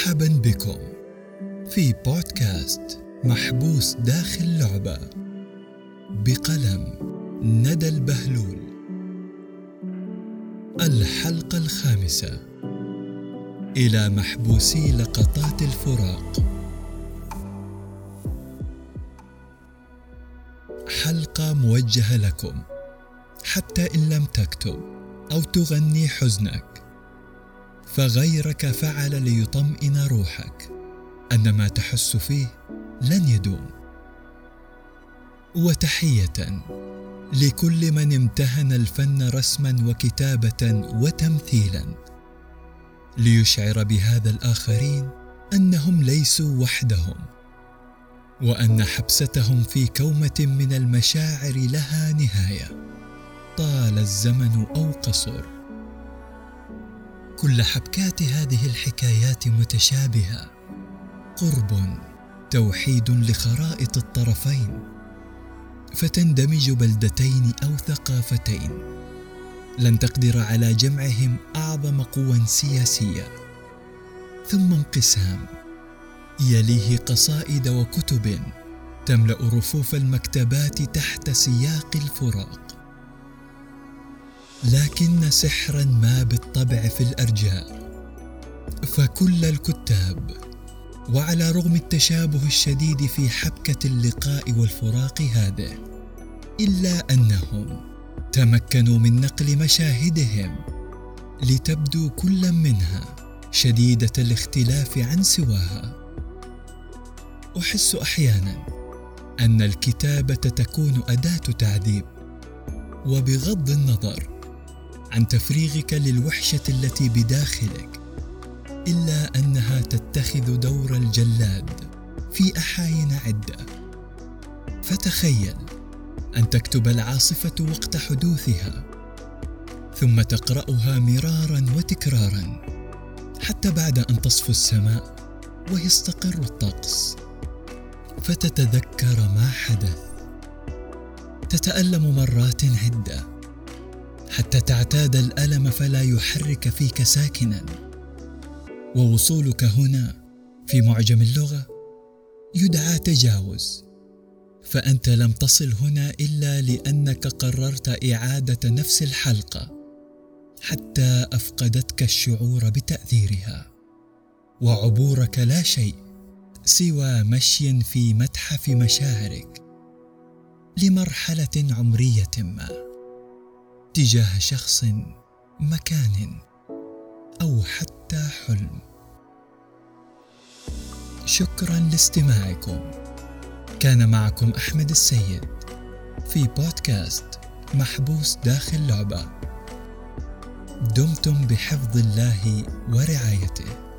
مرحبا بكم في بودكاست محبوس داخل لعبة بقلم ندى البهلول. الحلقة الخامسة. إلى محبوسي لقطات الفراق. حلقة موجهة لكم حتى إن لم تكتب أو تغني حزنك. فغيرك فعل ليطمئن روحك. أن ما تحس فيه لن يدوم. وتحية لكل من امتهن الفن رسما وكتابة وتمثيلا. ليشعر بهذا الآخرين أنهم ليسوا وحدهم. وأن حبستهم في كومة من المشاعر لها نهاية. طال الزمن أو قصر. كل حبكات هذه الحكايات متشابهة. قرب توحيد لخرائط الطرفين. فتندمج بلدتين أو ثقافتين. لن تقدر على جمعهم أعظم قوى سياسية. ثم انقسام. يليه قصائد وكتب. تملأ رفوف المكتبات تحت سياق الفراق. لكن سحرا ما بالطبع في الأرجاء. فكل الكتاب وعلى رغم التشابه الشديد في حبكة اللقاء والفراق هذه إلا أنهم تمكنوا من نقل مشاهدهم لتبدو كل منها شديدة الاختلاف عن سواها. أحس أحيانا أن الكتابة تكون أداة تعذيب وبغض النظر عن تفريغك للوحشة التي بداخلك إلا أنها تتخذ دور الجلاد في أحاين عدة. فتخيل أن تكتب العاصفة وقت حدوثها ثم تقرأها مرارا وتكرارا حتى بعد أن تصفو السماء ويستقر الطقس. فتتذكر ما حدث. تتألم مرات عدة. حتى تعتاد الألم فلا يحرك فيك ساكنا. ووصولك هنا في معجم اللغة يدعى تجاوز. فأنت لم تصل هنا إلا لأنك قررت إعادة نفس الحلقة حتى أفقدتك الشعور بتأثيرها. وعبورك لا شيء سوى مشي في متحف مشاعرك لمرحلة عمرية ما. تجاه شخص مكان أو حتى حلم. شكرا لاستماعكم. كان معكم أحمد السيد في بودكاست محبوس داخل لعبة. دمتم بحفظ الله ورعايته.